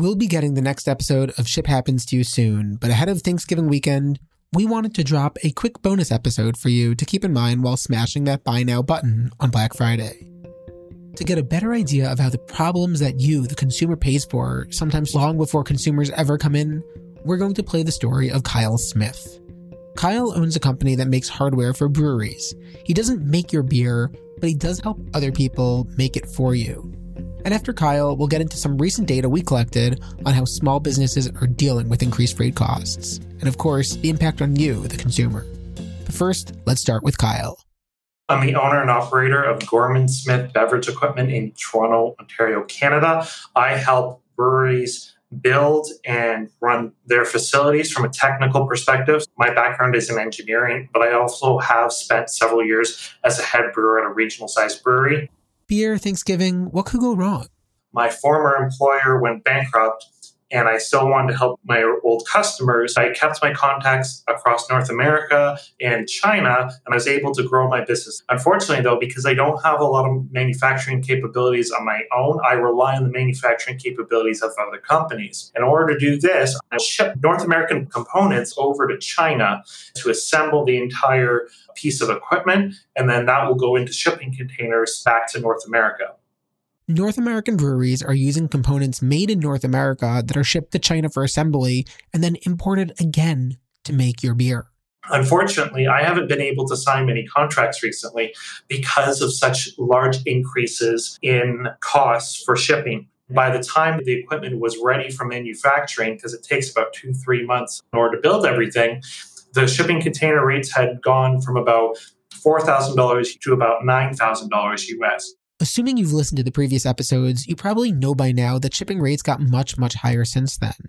We'll be getting the next episode of Ship Happens to you soon, but ahead of Thanksgiving weekend, we wanted to drop a quick bonus episode for you to keep in mind while smashing that buy now button on Black Friday. To get a better idea of how the problems that you, the consumer, pays for, sometimes long before consumers ever come in, we're going to play the story of Kyle Smith. Kyle owns a company that makes hardware for breweries. He doesn't make your beer, but he does help other people make it for you. And after Kyle, we'll get into some recent data we collected on how small businesses are dealing with increased freight costs. And of course, the impact on you, the consumer. But first, let's start with Kyle. I'm the owner and operator of Gorman Smith Beverage Equipment in Toronto, Ontario, Canada. I help breweries build and run their facilities from a technical perspective. My background is in engineering, but I also have spent several years as a head brewer at a regional sized brewery. Beer, Thanksgiving, what could go wrong? My former employer went bankrupt and I still wanted to help my old customers. I kept my contacts across North America and China, and I was able to grow my business. Unfortunately, though, because I don't have a lot of manufacturing capabilities on my own, I rely on the manufacturing capabilities of other companies. In order to do this, I ship North American components over to China to assemble the entire piece of equipment, and then that will go into shipping containers back to North America. North American breweries are using components made in North America that are shipped to China for assembly and then imported again to make your beer. Unfortunately, I haven't been able to sign many contracts recently because of such large increases in costs for shipping. By the time the equipment was ready for manufacturing, because it takes about two, three months in order to build everything, the shipping container rates had gone from about $4,000 to about $9,000 US. Assuming you've listened to the previous episodes, you probably know by now that shipping rates got much, much higher since then.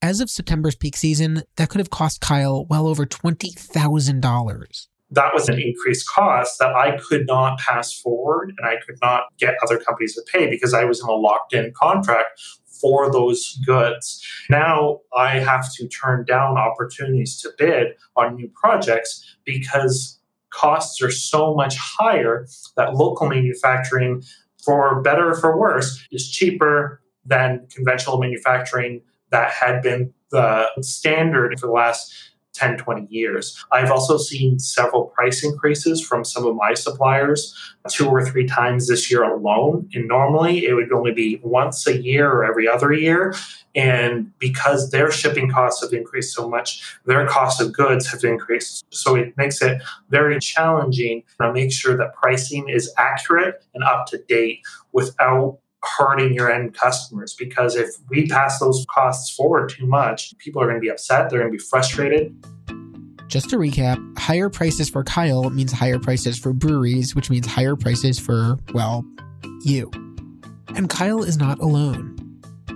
As of September's peak season, that could have cost Kyle well over $20,000. That was an increased cost that I could not pass forward and I could not get other companies to pay because I was in a locked in contract for those goods. Now I have to turn down opportunities to bid on new projects because costs are so much higher that local manufacturing, for better or for worse, is cheaper than conventional manufacturing that had been the standard for the last 10, 20 years. I've also seen several price increases from some of my suppliers two or three times this year alone. And normally it would only be once a year or every other year. And because their shipping costs have increased so much, their cost of goods have increased. So it makes it very challenging to make sure that pricing is accurate and up to date without hurting your end customers because if we pass those costs forward too much, people are going to be upset, they're going to be frustrated. Just to recap, higher prices for Kyle means higher prices for breweries, which means higher prices for, well, you. And Kyle is not alone.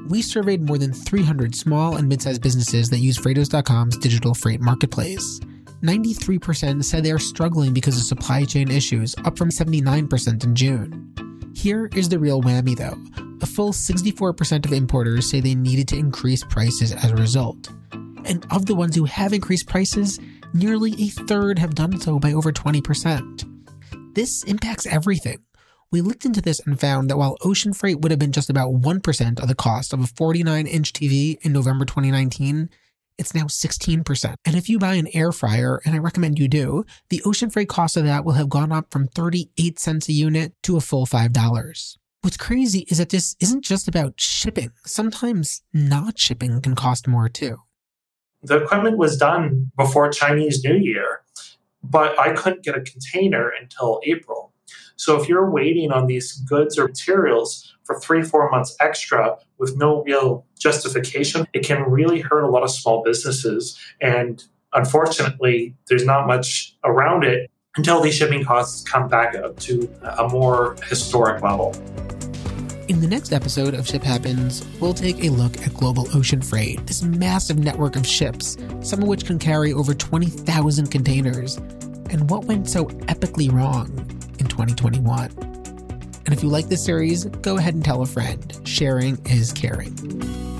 We surveyed more than 300 small and mid sized businesses that use Freightos.com's digital freight marketplace. 93% said they are struggling because of supply chain issues, up from 79% in June. Here is the real whammy though. A full 64% of importers say they needed to increase prices as a result. And of the ones who have increased prices, nearly a third have done so by over 20%. This impacts everything. We looked into this and found that while ocean freight would have been just about 1% of the cost of a 49 inch TV in November 2019, it's now 16%. And if you buy an air fryer, and I recommend you do, the ocean freight cost of that will have gone up from 38 cents a unit to a full $5. What's crazy is that this isn't just about shipping. Sometimes not shipping can cost more too. The equipment was done before Chinese New Year, but I couldn't get a container until April. So if you're waiting on these goods or materials for three, four months extra with no real justification, it can really hurt a lot of small businesses. And unfortunately, there's not much around it until these shipping costs come back up to a more historic level. In the next episode of Ship Happens, we'll take a look at global ocean freight, this massive network of ships, some of which can carry over 20,000 containers, and what went so epically wrong 2021. And if you like this series, go ahead and tell a friend. Sharing is caring.